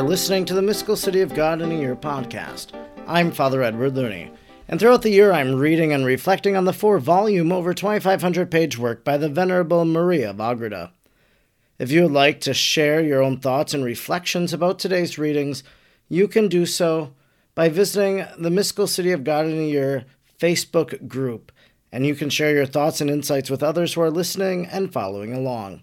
are listening to the Mystical City of God in a Year podcast. I'm Father Edward Looney, and throughout the year I'm reading and reflecting on the four volume, over 2,500 page work by the Venerable Maria of Agreda. If you would like to share your own thoughts and reflections about today's readings, you can do so by visiting the Mystical City of God in a Year Facebook group, and you can share your thoughts and insights with others who are listening and following along.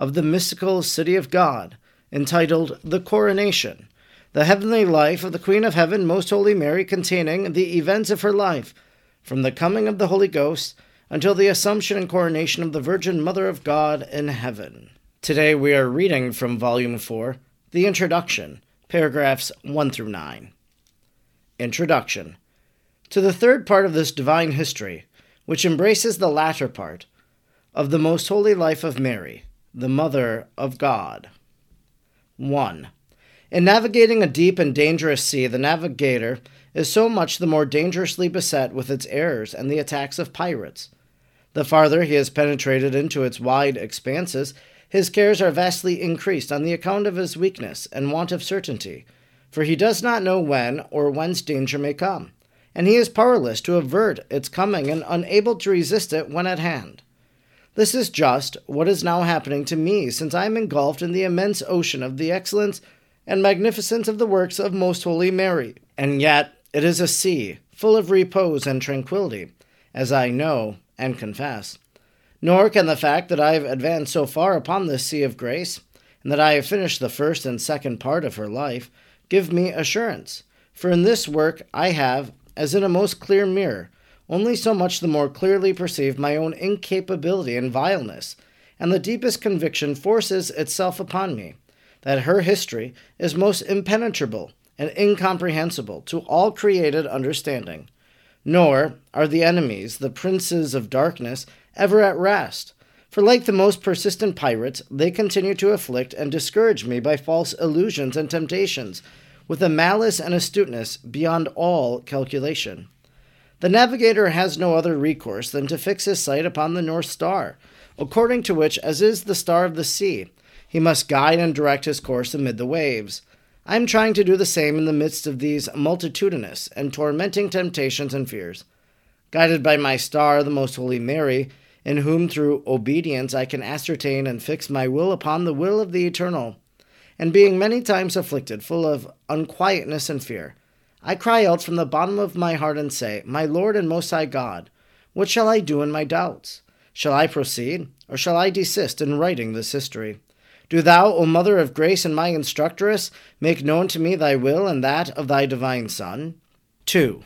of the mystical City of God, entitled The Coronation, the heavenly life of the Queen of Heaven, Most Holy Mary, containing the events of her life, from the coming of the Holy Ghost until the Assumption and coronation of the Virgin Mother of God in heaven. Today we are reading from Volume 4, The Introduction, paragraphs 1 through 9. Introduction To the third part of this divine history, which embraces the latter part of the Most Holy Life of Mary the Mother of God. 1. In navigating a deep and dangerous sea, the navigator is so much the more dangerously beset with its errors and the attacks of pirates. The farther he has penetrated into its wide expanses, his cares are vastly increased on the account of his weakness and want of certainty, for he does not know when or whence danger may come, and he is powerless to avert its coming and unable to resist it when at hand. This is just what is now happening to me, since I am engulfed in the immense ocean of the excellence and magnificence of the works of Most Holy Mary. And yet it is a sea, full of repose and tranquillity, as I know and confess. Nor can the fact that I have advanced so far upon this sea of grace, and that I have finished the first and second part of her life, give me assurance. For in this work I have, as in a most clear mirror, only so much the more clearly perceive my own incapability and vileness, and the deepest conviction forces itself upon me that her history is most impenetrable and incomprehensible to all created understanding. Nor are the enemies, the princes of darkness, ever at rest. For, like the most persistent pirates, they continue to afflict and discourage me by false illusions and temptations, with a malice and astuteness beyond all calculation. The navigator has no other recourse than to fix his sight upon the North Star, according to which, as is the star of the sea, he must guide and direct his course amid the waves. I am trying to do the same in the midst of these multitudinous and tormenting temptations and fears. Guided by my star, the Most Holy Mary, in whom through obedience I can ascertain and fix my will upon the will of the Eternal, and being many times afflicted, full of unquietness and fear, I cry out from the bottom of my heart and say, My Lord and Most High God, what shall I do in my doubts? Shall I proceed, or shall I desist in writing this history? Do thou, O Mother of Grace and my instructress, make known to me thy will and that of thy divine Son. 2.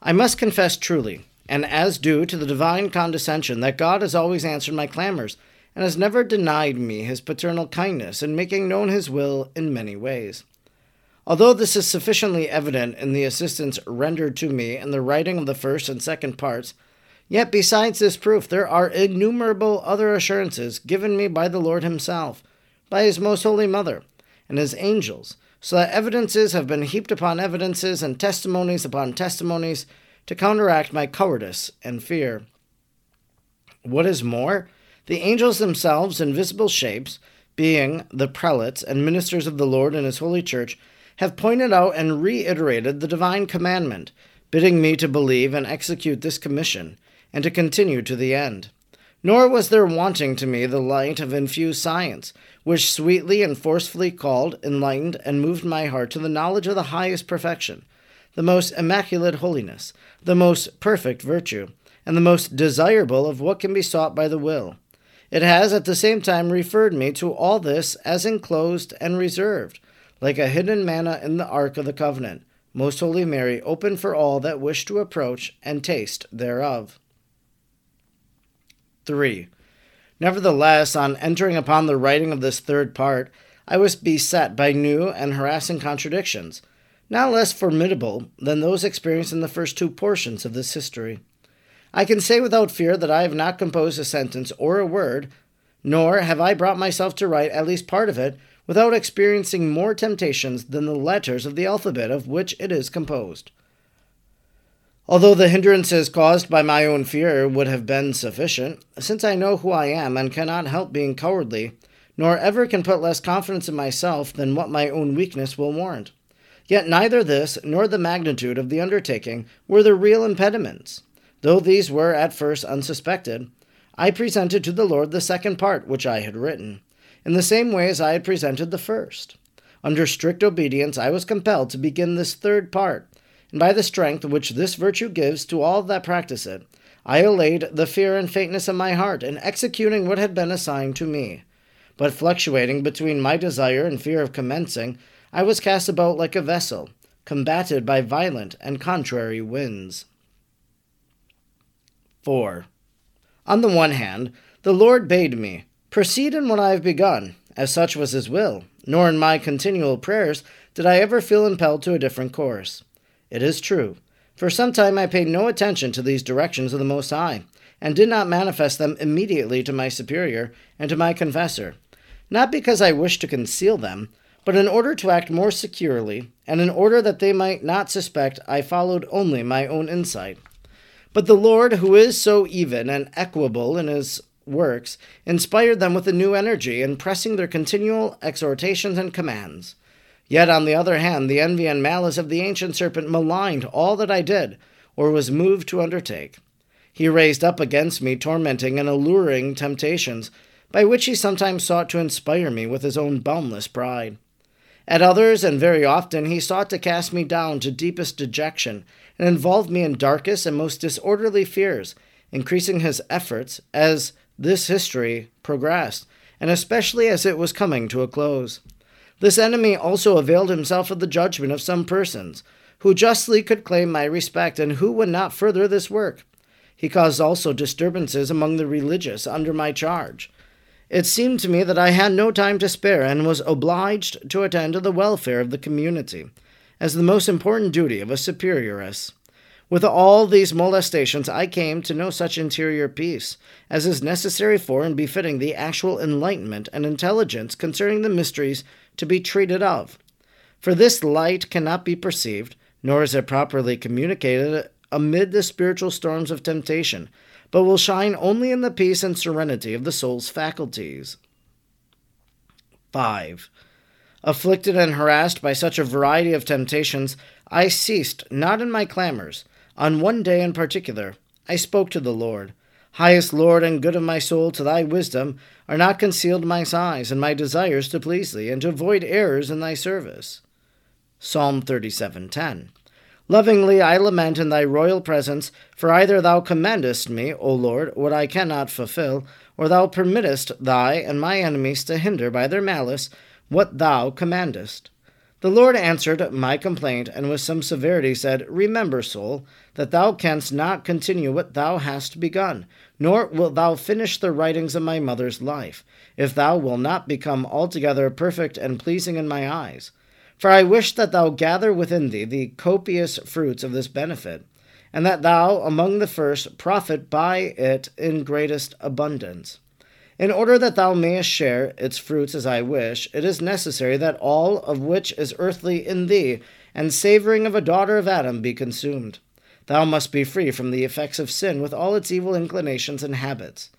I must confess truly, and as due to the divine condescension, that God has always answered my clamors, and has never denied me his paternal kindness in making known his will in many ways. Although this is sufficiently evident in the assistance rendered to me in the writing of the first and second parts, yet besides this proof there are innumerable other assurances given me by the Lord Himself, by His most holy Mother, and His angels, so that evidences have been heaped upon evidences and testimonies upon testimonies to counteract my cowardice and fear. What is more, the angels themselves in visible shapes, being the prelates and ministers of the Lord and His holy church, have pointed out and reiterated the divine commandment, bidding me to believe and execute this commission, and to continue to the end. Nor was there wanting to me the light of infused science, which sweetly and forcefully called, enlightened, and moved my heart to the knowledge of the highest perfection, the most immaculate holiness, the most perfect virtue, and the most desirable of what can be sought by the will. It has at the same time referred me to all this as enclosed and reserved, like a hidden manna in the ark of the covenant, most Holy Mary, open for all that wish to approach and taste thereof. 3. Nevertheless, on entering upon the writing of this third part, I was beset by new and harassing contradictions, not less formidable than those experienced in the first two portions of this history. I can say without fear that I have not composed a sentence or a word, nor have I brought myself to write at least part of it without experiencing more temptations than the letters of the alphabet of which it is composed. Although the hindrances caused by my own fear would have been sufficient, since I know who I am and cannot help being cowardly, nor ever can put less confidence in myself than what my own weakness will warrant. Yet neither this nor the magnitude of the undertaking were the real impediments. Though these were at first unsuspected, I presented to the Lord the second part which I had written, in the same way as I had presented the first. Under strict obedience, I was compelled to begin this third part, and by the strength which this virtue gives to all that practice it, I allayed the fear and faintness of my heart in executing what had been assigned to me. But fluctuating between my desire and fear of commencing, I was cast about like a vessel, combated by violent and contrary winds. 4. On the one hand, the Lord bade me, Proceed in what I have begun, as such was his will, nor in my continual prayers did I ever feel impelled to a different course. It is true. For some time I paid no attention to these directions of the Most High, and did not manifest them immediately to my superior and to my confessor, not because I wished to conceal them, but in order to act more securely, and in order that they might not suspect I followed only my own insight. But the Lord, who is so even and equable in his works, inspired them with a new energy in pressing their continual exhortations and commands. Yet, on the other hand, the envy and malice of the ancient serpent maligned all that I did, or was moved to undertake. He raised up against me tormenting and alluring temptations, by which he sometimes sought to inspire me with his own boundless pride. At others, and very often, he sought to cast me down to deepest dejection, and involved me in darkest and most disorderly fears, increasing his efforts as this history progressed, and especially as it was coming to a close. This enemy also availed himself of the judgment of some persons, who justly could claim my respect and who would not further this work. He caused also disturbances among the religious under my charge. It seemed to me that I had no time to spare and was obliged to attend to the welfare of the community, as the most important duty of a superioress. With all these molestations, I came to no such interior peace as is necessary for and befitting the actual enlightenment and intelligence concerning the mysteries to be treated of. For this light cannot be perceived, nor is it properly communicated amid the spiritual storms of temptation, but will shine only in the peace and serenity of the soul's faculties. 5. Afflicted and harassed by such a variety of temptations, I ceased not in my clamors on one day in particular, I spoke to the Lord. Highest Lord and good of my soul, to thy wisdom are not concealed my sighs and my desires to please thee, and to avoid errors in thy service. Psalm 37:10. Lovingly I lament in thy royal presence, for either thou commandest me, O Lord, what I cannot fulfill, or thou permittest thy and my enemies to hinder by their malice what thou commandest. The Lord answered my complaint, and with some severity said, Remember, soul, that thou canst not continue what thou hast begun, nor wilt thou finish the writings of my mother's life, if thou wilt not become altogether perfect and pleasing in my eyes. For I wish that thou gather within thee the copious fruits of this benefit, and that thou, among the first, profit by it in greatest abundance. In order that thou mayest share its fruits as I wish, it is necessary that all of which is earthly in thee, and savoring of a daughter of Adam, be consumed. Thou must be free from the effects of sin with all its evil inclinations and habits.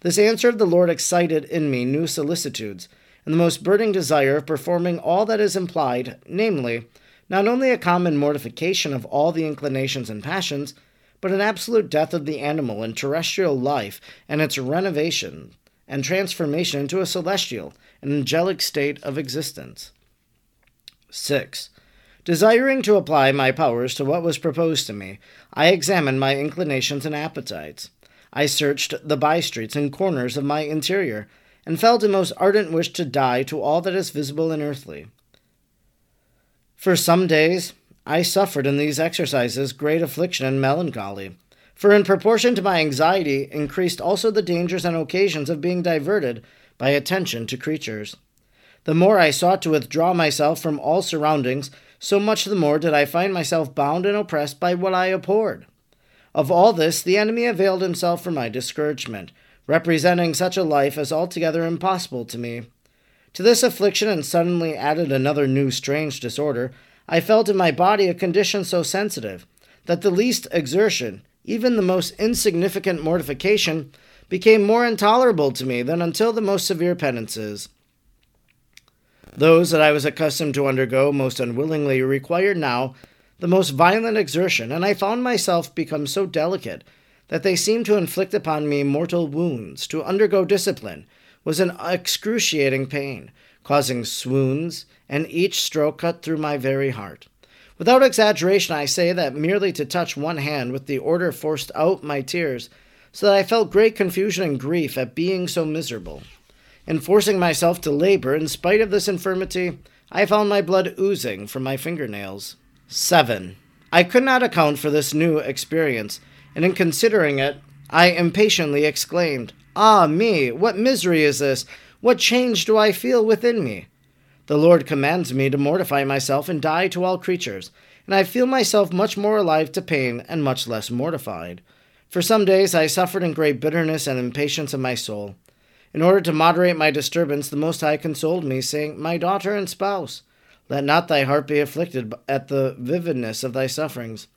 This answer of the Lord excited in me new solicitudes, and the most burning desire of performing all that is implied, namely, not only a common mortification of all the inclinations and passions, but an absolute death of the animal and terrestrial life and its renovation and transformation into a celestial and angelic state of existence. 6. Desiring to apply my powers to what was proposed to me, I examined my inclinations and appetites. I searched the by streets and corners of my interior, and felt a most ardent wish to die to all that is visible and earthly. For some days I suffered in these exercises great affliction and melancholy, for in proportion to my anxiety increased also the dangers and occasions of being diverted by attention to creatures. The more I sought to withdraw myself from all surroundings, so much the more did I find myself bound and oppressed by what I abhorred. Of all this, the enemy availed himself for my discouragement, representing such a life as altogether impossible to me. To this affliction, and suddenly added another new strange disorder, I felt in my body a condition so sensitive that the least exertion, even the most insignificant mortification, became more intolerable to me than until the most severe penances. Those that I was accustomed to undergo most unwillingly required now the most violent exertion, and I found myself become so delicate that they seemed to inflict upon me mortal wounds. To undergo discipline was an excruciating pain, causing swoons, and each stroke cut through my very heart. Without exaggeration, I say that merely to touch one hand with the order forced out my tears, so that I felt great confusion and grief at being so miserable and forcing myself to labor in spite of this infirmity, I found my blood oozing from my fingernails. 7. I could not account for this new experience, and in considering it, I impatiently exclaimed, Ah, me! What misery is this? What change do I feel within me? The Lord commands me to mortify myself and die to all creatures, and I feel myself much more alive to pain and much less mortified. For some days I suffered in great bitterness and impatience of my soul. In order to moderate my disturbance, the Most High consoled me, saying, My daughter and spouse, let not thy heart be afflicted at the vividness of thy sufferings.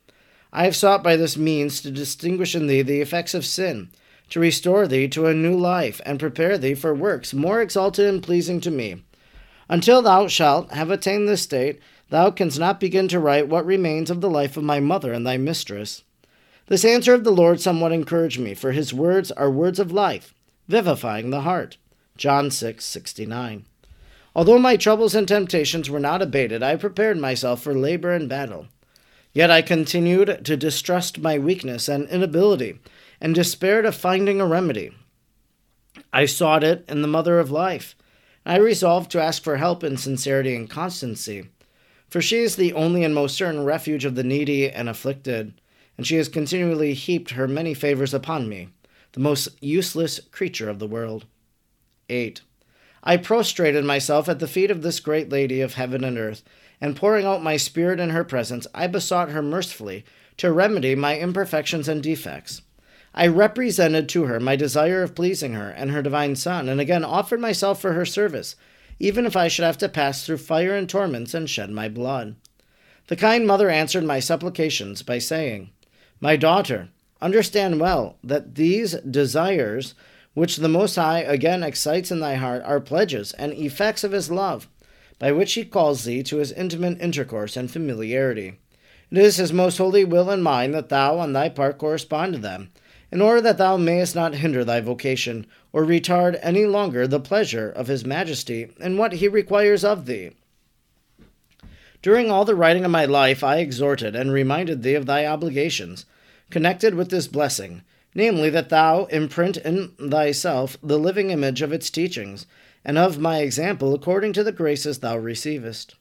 I have sought by this means to distinguish in thee the effects of sin, to restore thee to a new life, and prepare thee for works more exalted and pleasing to me. Until thou shalt have attained this state, thou canst not begin to write what remains of the life of my mother and thy mistress. This answer of the Lord somewhat encouraged me, for his words are words of life vivifying the heart. John 6:69. 6, Although my troubles and temptations were not abated, I prepared myself for labor and battle. Yet I continued to distrust my weakness and inability, and despaired of finding a remedy. I sought it in the Mother of Life. I resolved to ask for help in sincerity and constancy, for she is the only and most certain refuge of the needy and afflicted, and she has continually heaped her many favors upon me the most useless creature of the world. 8. I prostrated myself at the feet of this great lady of heaven and earth, and pouring out my spirit in her presence, I besought her mercifully to remedy my imperfections and defects. I represented to her my desire of pleasing her and her divine Son, and again offered myself for her service, even if I should have to pass through fire and torments and shed my blood. The kind mother answered my supplications by saying, My daughter, Understand well that these desires, which the Most High again excites in thy heart, are pledges and effects of his love, by which he calls thee to his intimate intercourse and familiarity. It is his most holy will and mine that thou on thy part correspond to them, in order that thou mayest not hinder thy vocation, or retard any longer the pleasure of his majesty in what he requires of thee. During all the writing of my life, I exhorted and reminded thee of thy obligations connected with this blessing, namely, that thou imprint in thyself the living image of its teachings, and of my example according to the graces thou receivest.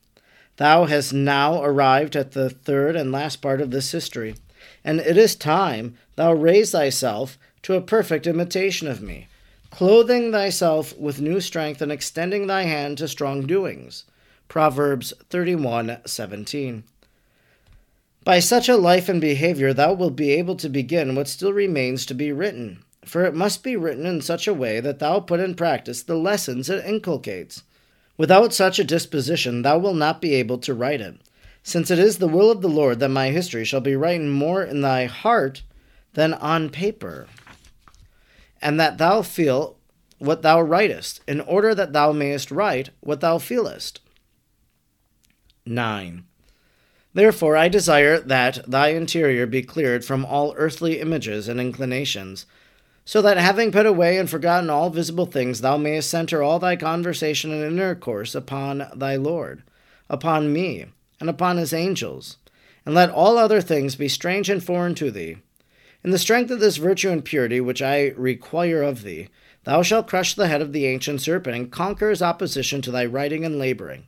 Thou hast now arrived at the third and last part of this history, and it is time thou raise thyself to a perfect imitation of me, clothing thyself with new strength and extending thy hand to strong doings. Proverbs 31:17. By such a life and behavior, thou wilt be able to begin what still remains to be written, for it must be written in such a way that thou put in practice the lessons it inculcates. Without such a disposition, thou wilt not be able to write it, since it is the will of the Lord that my history shall be written more in thy heart than on paper, and that thou feel what thou writest, in order that thou mayest write what thou feelest. 9. Therefore, I desire that thy interior be cleared from all earthly images and inclinations, so that having put away and forgotten all visible things, thou mayest center all thy conversation and intercourse upon thy Lord, upon me, and upon his angels, and let all other things be strange and foreign to thee. In the strength of this virtue and purity which I require of thee, thou shalt crush the head of the ancient serpent, and conquer his opposition to thy writing and laboring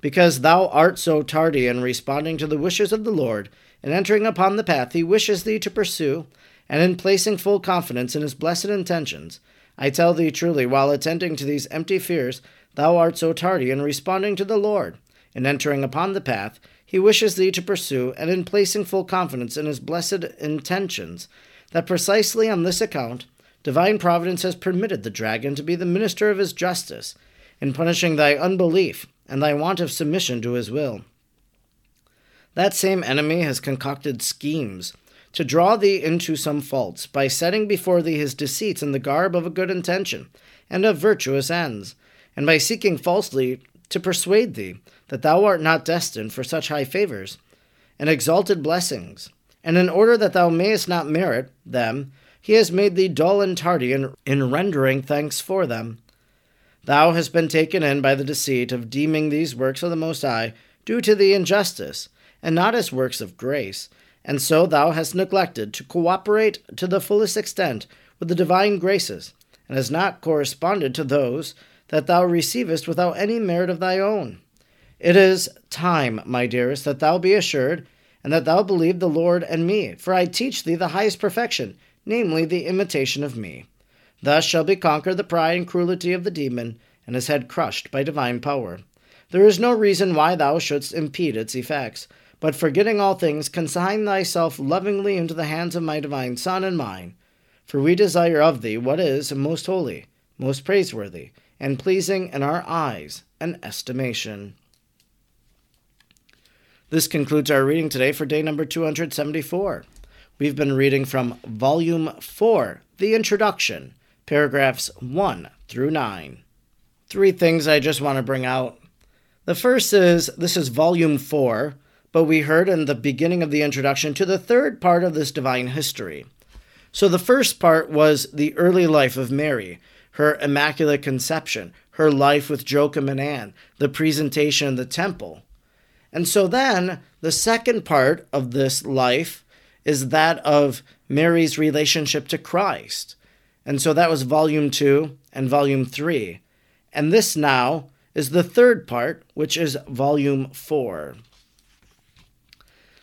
because thou art so tardy in responding to the wishes of the Lord, and entering upon the path he wishes thee to pursue, and in placing full confidence in his blessed intentions, I tell thee truly, while attending to these empty fears, thou art so tardy in responding to the Lord, and entering upon the path he wishes thee to pursue, and in placing full confidence in his blessed intentions, that precisely on this account divine providence has permitted the dragon to be the minister of his justice, in punishing thy unbelief and thy want of submission to his will. That same enemy has concocted schemes to draw thee into some faults, by setting before thee his deceits in the garb of a good intention and of virtuous ends, and by seeking falsely to persuade thee that thou art not destined for such high favors and exalted blessings, and in order that thou mayest not merit them, he has made thee dull and tardy in, in rendering thanks for them. Thou hast been taken in by the deceit of deeming these works of the Most High due to the injustice, and not as works of grace, and so thou hast neglected to cooperate to the fullest extent with the divine graces, and hast not corresponded to those that thou receivest without any merit of thy own. It is time, my dearest, that thou be assured, and that thou believe the Lord and me, for I teach thee the highest perfection, namely the imitation of me. Thus shall be conquered the pride and cruelty of the demon, and his head crushed by divine power. There is no reason why thou shouldst impede its effects, but forgetting all things, consign thyself lovingly into the hands of my divine Son and mine. For we desire of thee what is most holy, most praiseworthy, and pleasing in our eyes and estimation. This concludes our reading today for day number 274. We've been reading from Volume 4, The Introduction paragraphs 1 through 9. Three things I just want to bring out. The first is this is volume 4, but we heard in the beginning of the introduction to the third part of this divine history. So the first part was the early life of Mary, her immaculate conception, her life with Joachim and Anne, the presentation in the temple. And so then the second part of this life is that of Mary's relationship to Christ. And so that was volume two and volume three. And this now is the third part, which is volume four.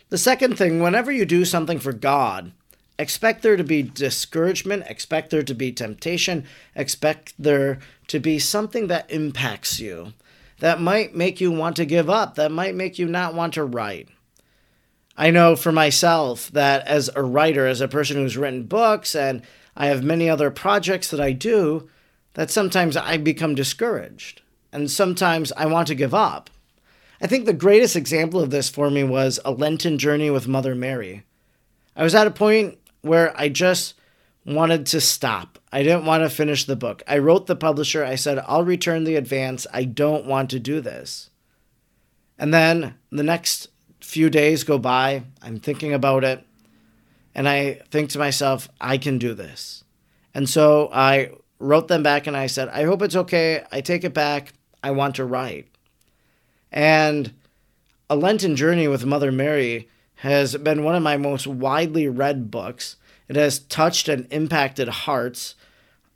The second thing, whenever you do something for God, expect there to be discouragement, expect there to be temptation, expect there to be something that impacts you, that might make you want to give up, that might make you not want to write. I know for myself that as a writer, as a person who's written books and I have many other projects that I do that sometimes I become discouraged and sometimes I want to give up. I think the greatest example of this for me was a Lenten journey with Mother Mary. I was at a point where I just wanted to stop. I didn't want to finish the book. I wrote the publisher, I said, I'll return the advance. I don't want to do this. And then the next few days go by. I'm thinking about it and I think to myself, I can do this. And so I wrote them back and I said, I hope it's okay. I take it back. I want to write. And A Lenten Journey with Mother Mary has been one of my most widely read books. It has touched and impacted hearts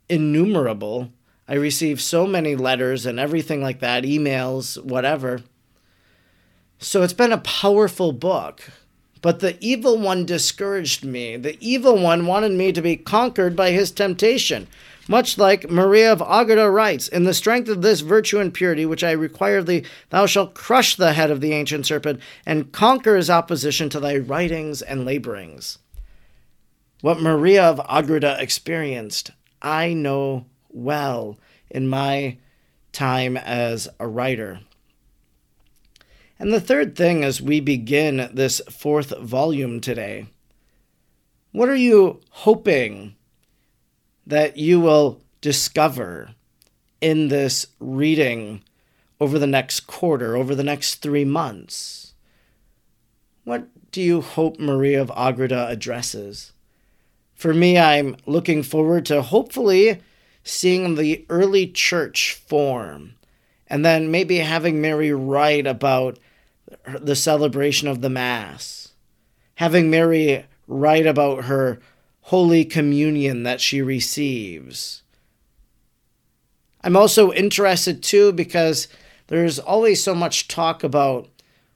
innumerable. I receive so many letters and everything like that, emails, whatever. So it's been a powerful book. But the evil one discouraged me. The evil one wanted me to be conquered by his temptation. Much like Maria of Agreda writes, In the strength of this virtue and purity which I require of thee, thou shalt crush the head of the ancient serpent, and conquer his opposition to thy writings and laborings. What Maria of Agreda experienced, I know well in my time as a writer. And the third thing as we begin this fourth volume today, what are you hoping that you will discover in this reading over the next quarter, over the next three months? what do you hope Maria of Agreda addresses? For me, I'm looking forward to hopefully seeing the early church form and then maybe having Mary write about the celebration of the Mass, having Mary write about her Holy Communion that she receives. I'm also interested too because there's always so much talk about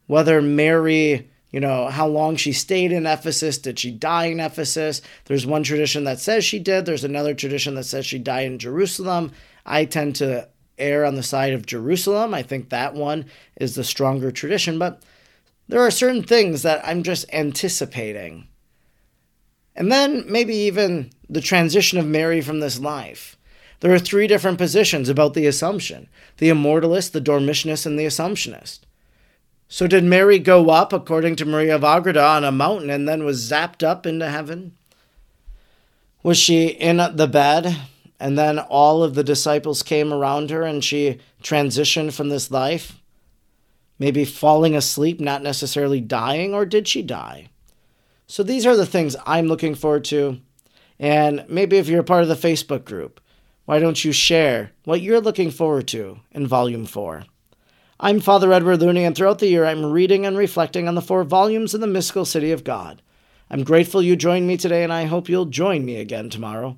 whether Mary, you know, how long she stayed in Ephesus. Did she die in Ephesus? There's one tradition that says she did, there's another tradition that says she died in Jerusalem. I tend to err on the side of Jerusalem. I think that one is the stronger tradition, but there are certain things that I'm just anticipating. And then maybe even the transition of Mary from this life. There are three different positions about the Assumption the Immortalist, the Dormitionist, and the Assumptionist. So, did Mary go up, according to Maria of Agreda, on a mountain and then was zapped up into heaven? Was she in the bed and then all of the disciples came around her and she transitioned from this life? Maybe falling asleep, not necessarily dying, or did she die? So these are the things I'm looking forward to. And maybe if you're a part of the Facebook group, why don't you share what you're looking forward to in Volume 4? I'm Father Edward Looney, and throughout the year I'm reading and reflecting on the four volumes in the mystical city of God. I'm grateful you joined me today, and I hope you'll join me again tomorrow.